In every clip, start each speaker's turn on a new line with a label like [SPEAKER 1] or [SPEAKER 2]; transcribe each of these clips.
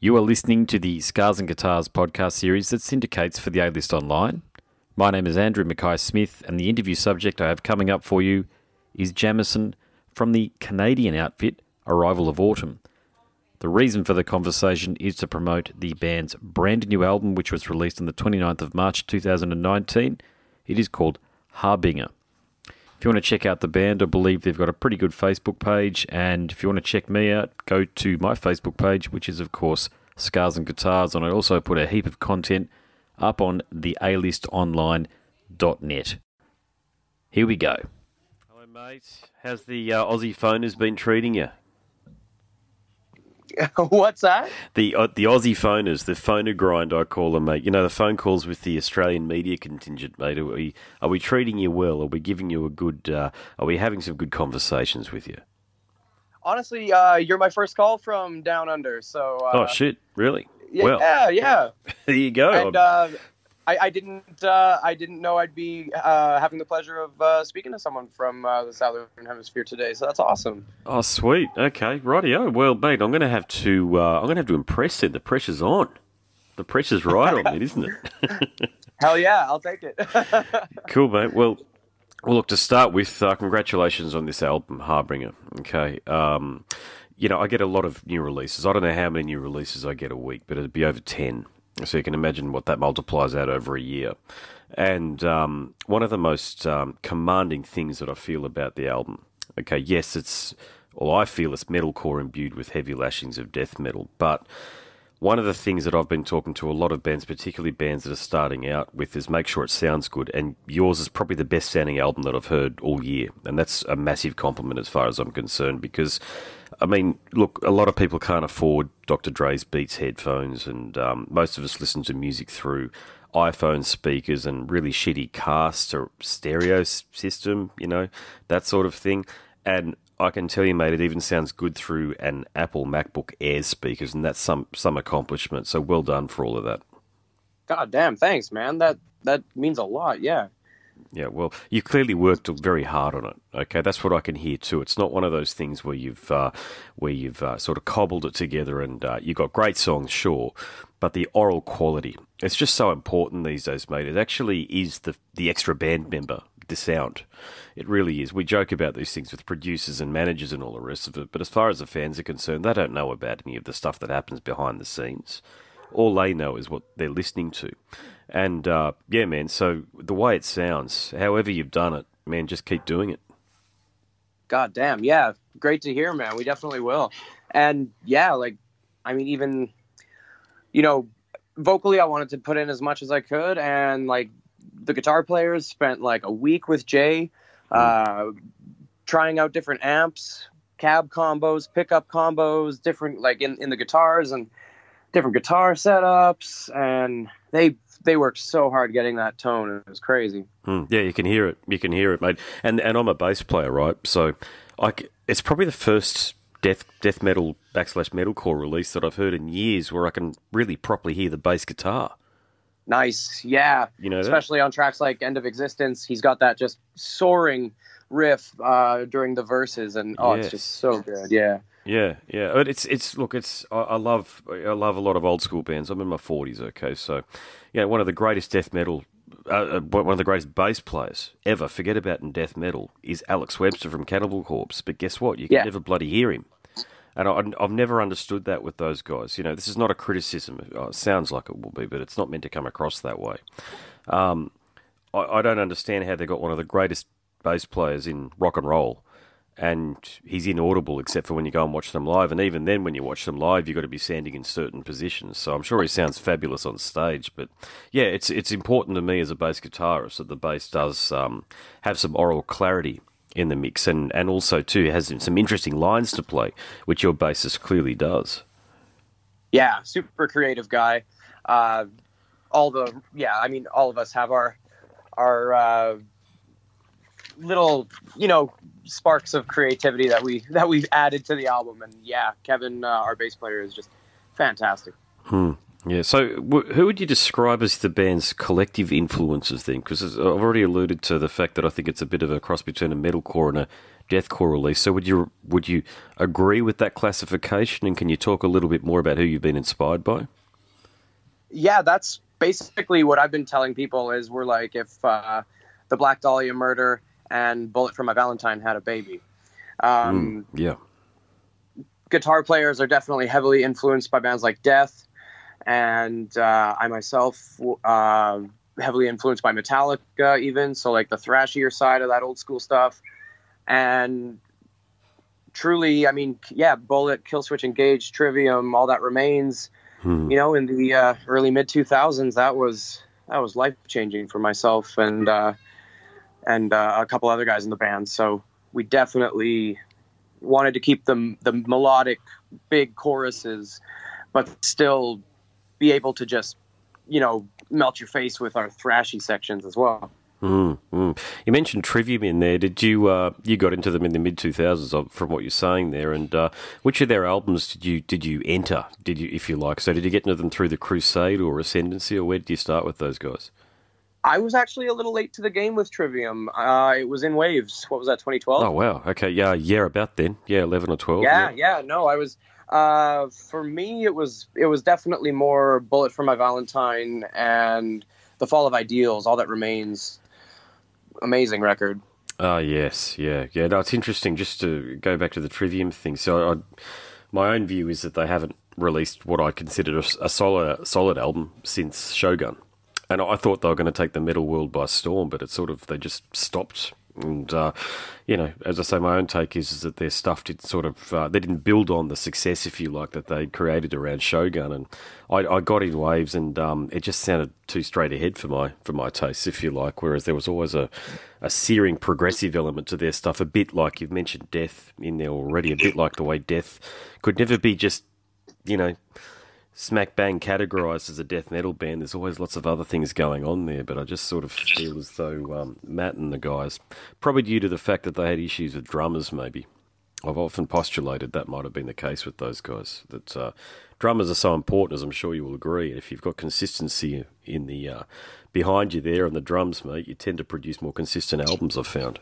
[SPEAKER 1] You are listening to the Scars and Guitars podcast series that syndicates for the A List Online. My name is Andrew Mackay Smith, and the interview subject I have coming up for you is Jamison from the Canadian outfit Arrival of Autumn. The reason for the conversation is to promote the band's brand new album, which was released on the 29th of March 2019. It is called Harbinger. If you want to check out the band, I believe they've got a pretty good Facebook page. And if you want to check me out, go to my Facebook page, which is, of course, Scars and Guitars. And I also put a heap of content up on the alistonline.net. Here we go. Hello, mate. How's the uh, Aussie has been treating you?
[SPEAKER 2] What's that?
[SPEAKER 1] The uh, the Aussie phoners, the phoner grind, I call them, mate. You know the phone calls with the Australian media contingent, mate. Are we are we treating you well? Are we giving you a good? Uh, are we having some good conversations with you?
[SPEAKER 2] Honestly, uh, you're my first call from down under. So.
[SPEAKER 1] oh shit! Really?
[SPEAKER 2] Yeah,
[SPEAKER 1] well,
[SPEAKER 2] yeah, yeah.
[SPEAKER 1] there you go.
[SPEAKER 2] And uh, I, I didn't, uh, I didn't know I'd be uh, having the pleasure of uh, speaking to someone from uh, the southern hemisphere today. So that's awesome.
[SPEAKER 1] oh, sweet. Okay, rightio. Well, mate, I'm going to have to. Uh, I'm to have to impress it. The pressure's on. The pressure's right on it, isn't it?
[SPEAKER 2] Hell yeah, I'll take it.
[SPEAKER 1] Cool, mate. Well, well, look to start with. Uh, congratulations on this album, Harbinger. Okay. Um, you know, I get a lot of new releases. I don't know how many new releases I get a week, but it'd be over ten. So you can imagine what that multiplies out over a year. And um, one of the most um, commanding things that I feel about the album. Okay, yes, it's. Well, I feel it's metalcore imbued with heavy lashings of death metal, but one of the things that I've been talking to a lot of bands, particularly bands that are starting out with, is make sure it sounds good. And yours is probably the best sounding album that I've heard all year. And that's a massive compliment as far as I'm concerned because, I mean, look, a lot of people can't afford Dr. Dre's Beats headphones, and um, most of us listen to music through iPhone speakers and really shitty cast or stereo system, you know, that sort of thing. And I can tell you, mate, it even sounds good through an Apple MacBook Air speakers, and that's some some accomplishment. So well done for all of that.
[SPEAKER 2] God damn, thanks, man. That that means a lot. Yeah.
[SPEAKER 1] Yeah, well, you clearly worked very hard on it. Okay, that's what I can hear too. It's not one of those things where you've uh, where you've uh, sort of cobbled it together and uh, you got great songs, sure, but the oral quality. It's just so important these days, mate. It actually is the the extra band member, the sound. It really is. We joke about these things with producers and managers and all the rest of it, but as far as the fans are concerned, they don't know about any of the stuff that happens behind the scenes. All they know is what they're listening to. And uh, yeah, man. So the way it sounds, however you've done it, man, just keep doing it.
[SPEAKER 2] God damn, yeah, great to hear, man. We definitely will. And yeah, like, I mean, even, you know, vocally, I wanted to put in as much as I could, and like, the guitar players spent like a week with Jay, uh, trying out different amps, cab combos, pickup combos, different like in in the guitars and different guitar setups, and they they worked so hard getting that tone. It was crazy.
[SPEAKER 1] Hmm. Yeah, you can hear it. You can hear it, mate. And and I'm a bass player, right? So, I c it's probably the first death death metal backslash metalcore release that I've heard in years where I can really properly hear the bass guitar.
[SPEAKER 2] Nice, yeah.
[SPEAKER 1] You know that?
[SPEAKER 2] especially on tracks like "End of Existence," he's got that just soaring riff uh, during the verses, and oh,
[SPEAKER 1] Yes.
[SPEAKER 2] it's just so good. Yeah,
[SPEAKER 1] Yeah, yeah. But It's it's look, it's I, I love I love a lot of old school bands. I'm in my forties, okay, so yeah, one of the greatest death metal, uh, uh, one of the greatest bass players ever. Forget about in death metal is Alex Webster from Cannibal Corpse. But guess what? You can
[SPEAKER 2] Yeah.
[SPEAKER 1] never bloody hear him. And I, I've never understood that with those guys. You know, this is not a criticism. Uh, It sounds like it will be, but it's not meant to come across that way. Um, I, I don't understand how they got one of the greatest bass players in rock and roll, and he's inaudible except for when you go and watch them live. And even then, when you watch them live, you've got to be standing in certain positions. So I'm sure he sounds fabulous on stage. But yeah, it's it's important to me as a bass guitarist that the bass does um, have some oral clarity in the mix, and and also too has some interesting lines to play, which your bassist clearly does.
[SPEAKER 2] yeah, super creative guy. Uh, all the yeah, I mean, all of us have our our uh, little you know sparks of creativity that we that we've added to the album, and yeah, Kevin, uh, our bass player, is just fantastic. Hmm.
[SPEAKER 1] Yeah. So, wh- who would you describe as the band's collective influences then? Because I've already alluded to the fact that I think it's a bit of a cross between a metalcore and a deathcore release. So would you would you agree with that classification? And can you talk a little bit more about who you've been inspired by?
[SPEAKER 2] Yeah, that's basically what I've been telling people. Is we're like if uh, the Black Dahlia murder and Bullet for My Valentine had a baby. Um,
[SPEAKER 1] mm, yeah.
[SPEAKER 2] Guitar players are definitely heavily influenced by bands like Death, and uh, I myself uh, heavily influenced by Metallica, even so like the thrashier side of that old school stuff, and truly, I mean, yeah, Bullet, Killswitch Engage, Trivium, all that remains. Hmm. You know, in the uh, early mid two thousands, that was that was life changing for myself and uh, and uh, a couple other guys in the band. So we definitely wanted to keep the the melodic, big choruses, but still be able to just you know melt your face with our thrashy sections as well.
[SPEAKER 1] Mm, mm. You mentioned Trivium in there. Did you uh, you got into them in the mid two thousands from what you're saying there? And uh, which of their albums did you did you enter? Did you, if you like, so did you get into them through the Crusade or Ascendancy, or where did you start with those guys?
[SPEAKER 2] I was actually a little late to the game with Trivium. Uh, it was in waves. What was that? 2012.
[SPEAKER 1] Oh wow. Okay. Yeah. Yeah. About then. Yeah. 11 or 12.
[SPEAKER 2] Yeah. Yeah. yeah no, I was. Uh, for me, it was it was definitely more Bullet for My Valentine and The Fall of Ideals. All that remains. Amazing record.
[SPEAKER 1] Oh yes, yeah, yeah. No, it's interesting. Just to go back to the Trivium thing. So, I, my own view is that they haven't released what I considered a, a solid solid album since Shogun, and I thought they were going to take the metal world by storm, but it sort of they just stopped and uh, you know, as I say, my own take is, is that their stuff did sort of uh, they didn't build on the success, if you like, that they created around Shogun. And I, I got in waves, and um, it just sounded too straight ahead for my for my taste, if you like. Whereas there was always a a searing progressive element to their stuff, a bit like you've mentioned Death in there already, a bit like the way Death could never be just you know smack bang categorized as a death metal band. There's always lots of other things going on there, but I just sort of feel as though um, Matt and the guys, probably due to the fact that they had issues with drummers, maybe. I've often postulated that might have been the case with those guys. That uh, drummers are so important, as I'm sure you will agree. And if you've got consistency in the uh, behind you there on the drums, mate, you tend to produce more consistent albums. I've found.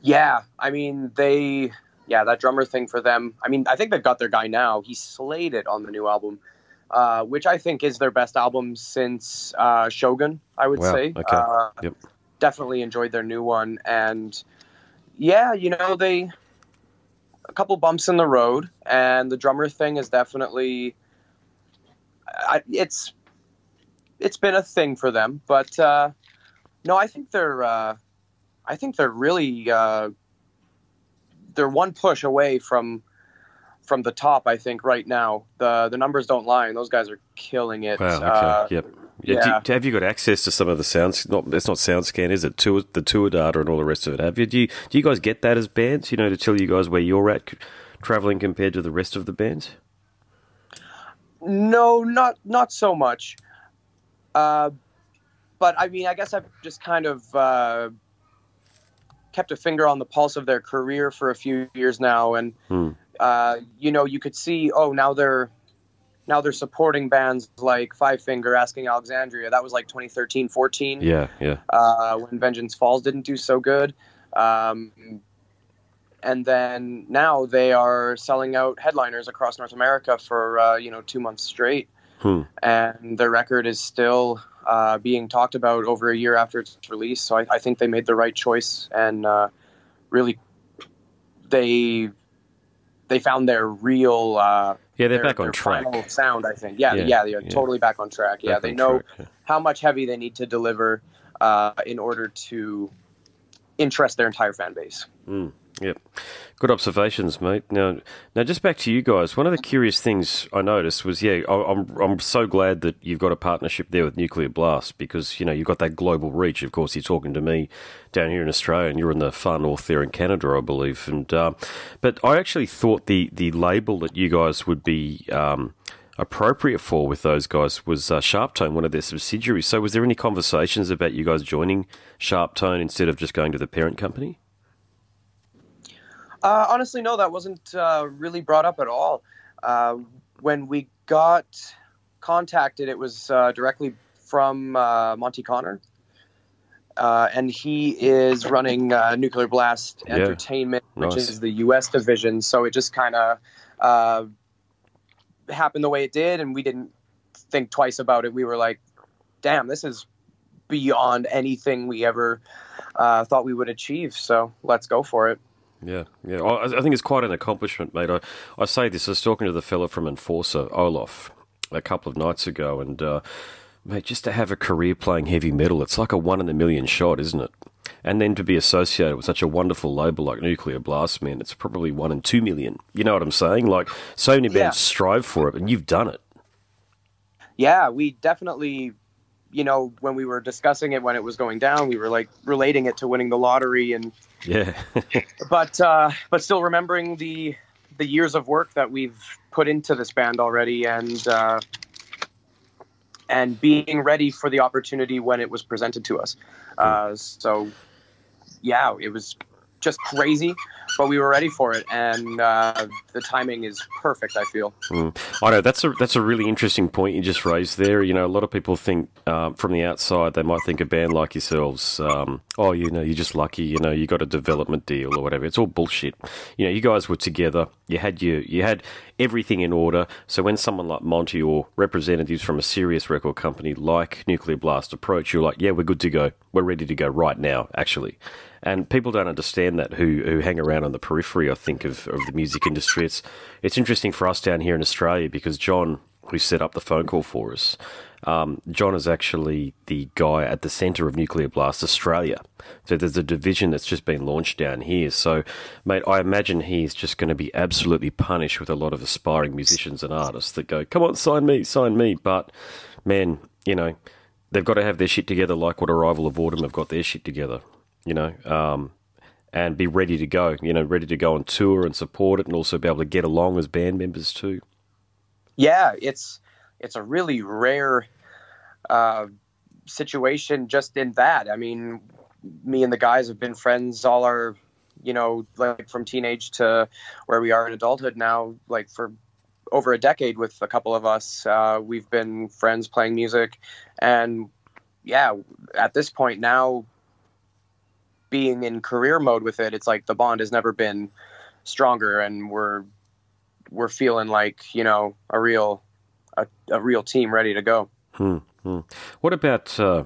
[SPEAKER 2] Yeah, I mean they yeah, that drummer thing for them. I mean, I think they've got their guy now. He slayed it on the new album, uh, which I think is their best album since uh, Shogun. I would wow. say.
[SPEAKER 1] Okay. Uh, yep.
[SPEAKER 2] Definitely enjoyed their new one, and yeah, you know they a couple bumps in the road, and the drummer thing is definitely. I, it's it's been a thing for them, but uh, no, I think they're uh, I think they're really uh, they're one push away from from the top. I think right now the the numbers don't lie, and those guys are killing it.
[SPEAKER 1] Wow. Okay. Uh, yep. Yeah, yeah. Do, have you got access to some of the sounds? Not it's not SoundScan, is it? Tour, the tour data and all the rest of it. Have you? Do you do you guys get that as bands? You know, to tell you guys where you're at traveling compared to the rest of the bands.
[SPEAKER 2] No, not not so much. Uh, but I mean, I guess I've just kind of uh, kept a finger on the pulse of their career for a few years now, and hmm. uh, you know, you could see, oh, now they're now they're supporting bands like Five Finger, Asking Alexandria. That was like 2013, 14.
[SPEAKER 1] Yeah, yeah.
[SPEAKER 2] Uh, when Vengeance Falls didn't do so good. Um, and then now they are selling out headliners across North America for uh, you know two months straight, hmm. and their record is still uh, being talked about over a year after its release. So I, I think they made the right choice and uh, really they they found their real uh,
[SPEAKER 1] yeah they're
[SPEAKER 2] their,
[SPEAKER 1] back on track
[SPEAKER 2] sound. I think yeah yeah, yeah they're yeah. totally back on track. Yeah, back they know track, how much heavy they need to deliver uh, in order to interest their entire fan base.
[SPEAKER 1] Mm. Yep. Good observations, mate. Now, now, just back to you guys. One of the curious things I noticed was, yeah, I'm I'm so glad that you've got a partnership there with Nuclear Blast because you know you've got that global reach. Of course, you're talking to me down here in Australia, and you're in the far north there in Canada, I believe. And uh, but I actually thought the the label that you guys would be um, appropriate for with those guys was uh, Sharptone, one of their subsidiaries. So, was there any conversations about you guys joining Sharptone instead of just going to the parent company?
[SPEAKER 2] Uh, honestly, no, that wasn't uh, really brought up at all. Uh, when we got contacted, it was uh, directly from uh, Monte Conner. uh, and he is running uh, Nuclear Blast
[SPEAKER 1] Yeah.
[SPEAKER 2] Entertainment, which
[SPEAKER 1] Nice.
[SPEAKER 2] is the U.S. division. So it just kind of uh, happened the way it did, and we didn't think twice about it. We were like, "Damn, this is beyond anything we ever uh, thought we would achieve." So let's go for it.
[SPEAKER 1] Yeah, yeah. I, I think it's quite an accomplishment, mate. I, I say this. I was talking to the fella from Enforcer, Olof, a couple of nights ago, and uh, mate, just to have a career playing heavy metal, it's like a one in a million shot, isn't it? And then to be associated with such a wonderful label like Nuclear Blast, man, it's probably one in two million. You know what I'm saying? Like so many bands
[SPEAKER 2] Yeah.
[SPEAKER 1] strive for it, and you've done it.
[SPEAKER 2] yeah, we definitely, you know, when we were discussing it when it was going down, we were like relating it to winning the lottery, and
[SPEAKER 1] Yeah,
[SPEAKER 2] but uh, but still remembering the the years of work that we've put into this band already, and uh, and being ready for the opportunity when it was presented to us. Uh, so, yeah, it was just crazy, but we were ready for it, and uh, the timing is perfect. I feel.
[SPEAKER 1] I know that's a that's a really interesting point you just raised there. You know, a lot of people think um, from the outside they might think a band like yourselves, um, oh, you know, you're just lucky. You know, you got a development deal or whatever. It's all bullshit. You know, you guys were together. You had your you had everything in order. So when someone like Monte or representatives from a serious record company like Nuclear Blast approach, you're like, yeah, we're good to go. We're ready to go right now, actually. And people don't understand that who who hang around on the periphery. I think of, of the music industry. It's it's interesting for us down here in Australia because John, who set up the phone call for us, um, John is actually the guy at the centre of Nuclear Blast Australia. So there's a division that's just been launched down here. So, mate, I imagine he's just going to be absolutely punished with a lot of aspiring musicians and artists that go, "Come on, sign me, sign me." But man, you know, they've got to have their shit together, like what Arrival of Autumn have got their shit together. You know, um, and be ready to go. You know, ready to go on tour and support it, and also be able to get along as band members too.
[SPEAKER 2] yeah it's it's a really rare uh, situation just in that. I mean me and the guys have been friends all our you know like from teenage to where we are in adulthood now like for over a decade with a couple of us. Uh, we've been friends playing music. And yeah at this point now being in career mode with it it's like the bond has never been stronger and we're we're feeling like you know a real a, a real team ready to go.
[SPEAKER 1] Hmm, hmm. What about uh,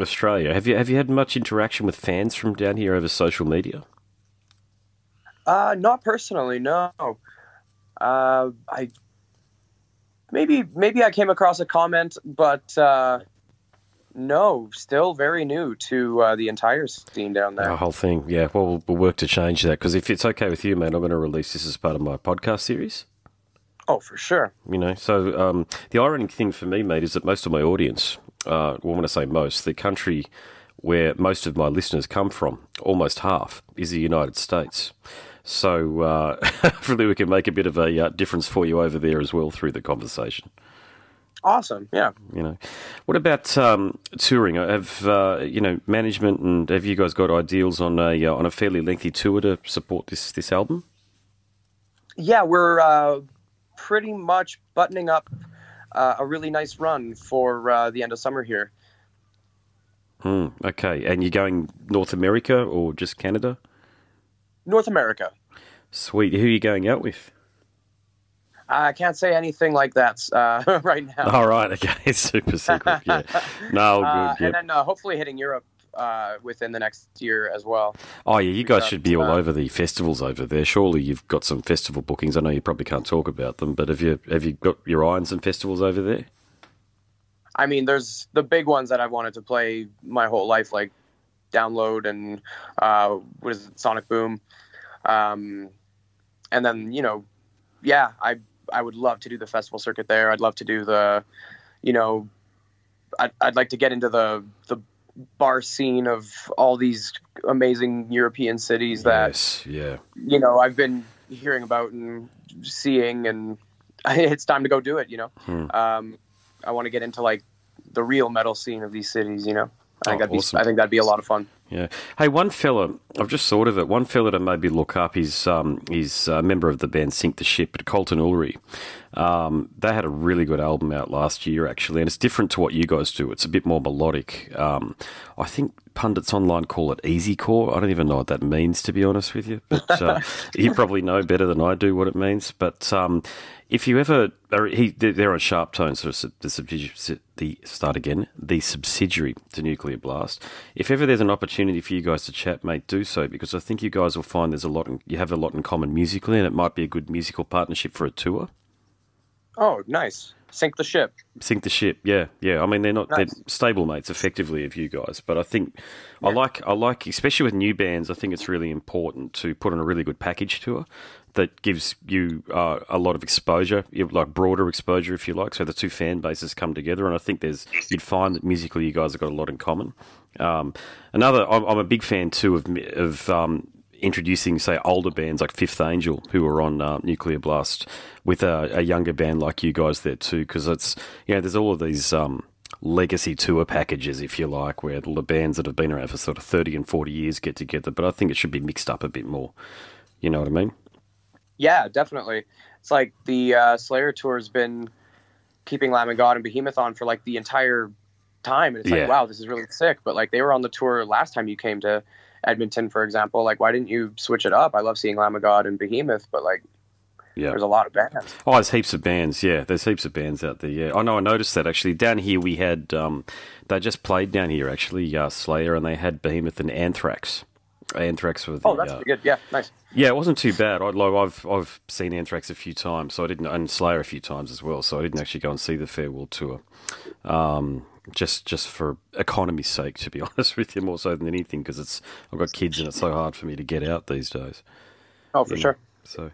[SPEAKER 1] Australia? Have you have you had much interaction with fans from down here over social media?
[SPEAKER 2] Uh, not personally, no. Uh, I maybe maybe I came across a comment, but uh, no, still very new to uh, the entire scene down there.
[SPEAKER 1] The whole thing, yeah. Well, we'll, we'll work to change that because if it's okay with you, man, I'm going to release this as part of my podcast series.
[SPEAKER 2] Oh, for sure.
[SPEAKER 1] You know, so um, the ironic thing for me, mate, is that most of my audience, uh, well, when I say most, the country where most of my listeners come from, almost half, is the United States. So uh, hopefully we can make a bit of a uh, difference for you over there as well through the conversation.
[SPEAKER 2] Awesome. Yeah.
[SPEAKER 1] You know, what about um, touring? Have uh, you know management and have you guys got ideals on a uh, on a fairly lengthy tour to support this this album?
[SPEAKER 2] Yeah, we're uh, pretty much buttoning up uh, a really nice run for uh, the end of summer here.
[SPEAKER 1] Hmm, okay, and you're going North America or just Canada?
[SPEAKER 2] North America.
[SPEAKER 1] Sweet. Who are you going out with?
[SPEAKER 2] I can't say anything like that uh, right now.
[SPEAKER 1] All right. Okay. Super secret. Yeah. No.
[SPEAKER 2] Uh,
[SPEAKER 1] Good.
[SPEAKER 2] and then uh, hopefully hitting Europe uh, within the next year as well.
[SPEAKER 1] Oh yeah. You guys should be all
[SPEAKER 2] uh,
[SPEAKER 1] over the festivals over there. Surely you've got some festival bookings. I know you probably can't talk about them, but have you have you got your eye on some festivals over there?
[SPEAKER 2] I mean, there's the big ones that I've wanted to play my whole life, like Download and uh, what is it, Sonic Boom, um, and then you know, yeah, I I would love to do the festival circuit there. I'd love to do the, you know, I'd, I'd like to get into the the bar scene of all these amazing European cities that
[SPEAKER 1] yes. Yeah.
[SPEAKER 2] you know I've been hearing about and seeing, and it's time to go do it. You know,
[SPEAKER 1] Hmm.
[SPEAKER 2] um, I want to get into like the real metal scene of these cities. You know, I think
[SPEAKER 1] Oh,
[SPEAKER 2] that'd be
[SPEAKER 1] awesome.
[SPEAKER 2] I think that'd be a lot of fun.
[SPEAKER 1] Yeah. Hey, one fella, I've just thought of it. One fella to maybe look up. He's um, he's a member of the band Sink the Ship, but Colton Ullery. Um, they had a really good album out last year, actually, and it's different to what you guys do. It's a bit more melodic. Um, I think pundits online call it easy core. I don't even know what that means, to be honest with you. But uh, you probably know better than I do what it means. But um, if you ever, he, they're on Sharp Tones, so the subsidiary, the start again, the subsidiary to Nuclear Blast. If ever there's an opportunity for you guys to chat, mate, do so because I think you guys will find there's a lot, in, you have a lot in common musically, and it might be a good musical partnership for a tour.
[SPEAKER 2] Oh, nice. Sink the ship.
[SPEAKER 1] Sink the ship. Yeah, yeah. I mean, they're not nice. they're stable mates, effectively, of you guys. But I think yeah. I like I like, especially with new bands. I think it's really important to put on a really good package tour that gives you uh, a lot of exposure, like broader exposure, if you like. So the two fan bases come together, and I think there's you'd find that musically you guys have got a lot in common. Um, another, I'm, I'm, a big fan too of of um, introducing, say, older bands like Fifth Angel, who are on uh, Nuclear Blast, with a, a, younger band like you guys there too, because it's you know there's all of these um, legacy tour packages, if you like, where the bands that have been around for sort of thirty and forty years get together. But I think it should be mixed up a bit more. You know what I mean?
[SPEAKER 2] Yeah, definitely. It's like the uh, Slayer tour has been keeping Lamb of God and Behemoth on for like the entire time, and it's yeah. like, wow, this is really sick. But like they were on the tour last time you came to Edmonton, for example. Like, why didn't you switch it up? I love seeing Lamb of God and Behemoth, but like, yeah. there's a lot of bands.
[SPEAKER 1] Oh, there's heaps of bands. Yeah, there's heaps of bands out there. Yeah, I know. I noticed that actually. Down here, we had um, they just played down here actually, uh, Slayer, and they had Behemoth and Anthrax. Anthrax with
[SPEAKER 2] oh, that's uh, good. Yeah, nice.
[SPEAKER 1] Yeah, it wasn't too bad. I, like, I've I've seen Anthrax a few times, so I didn't, and Slayer a few times as well. So I didn't actually go and see the farewell tour. Um, just just for economy's sake, to be honest with you, more so than anything, because it's I've got kids and it's so hard for me to get out these days.
[SPEAKER 2] Oh, for yeah. sure.
[SPEAKER 1] So,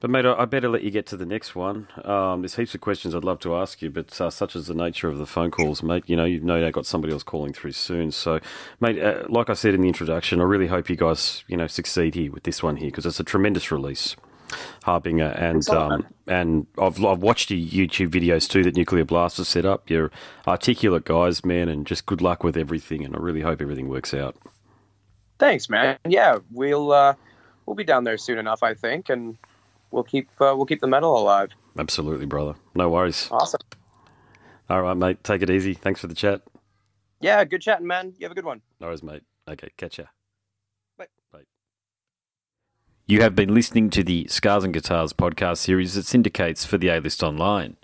[SPEAKER 1] but mate, I, better let you get to the next one. Um, there's heaps of questions I'd love to ask you, but uh, such is the nature of the phone calls, mate. You know, you've no doubt got somebody else calling through soon. So, mate, uh, like I said in the introduction, I really hope you guys, you know, succeed here with this one here because it's a tremendous release. Harbinger, and um, and I've I've watched your YouTube videos too that Nuclear Blast has set up. You're articulate guys, man, and just good luck with everything. And I really hope everything works out.
[SPEAKER 2] Thanks, man. Yeah, we'll uh, we'll be down there soon enough, I think, and we'll keep uh, we'll keep the metal alive.
[SPEAKER 1] Absolutely, brother. No worries.
[SPEAKER 2] Awesome.
[SPEAKER 1] All right, mate. Take it easy. Thanks for the chat.
[SPEAKER 2] Yeah, good chatting, man. You have a good one.
[SPEAKER 1] No worries, mate. Okay, catch ya.
[SPEAKER 3] You have been listening to the Scars and Guitars podcast series that syndicates for the A List Online.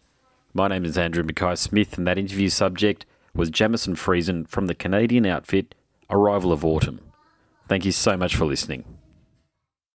[SPEAKER 3] My name is Andrew Mackay Smith, and that interview subject was Jamison Friesen from the Canadian outfit Arrival of Autumn. Thank you so much for listening.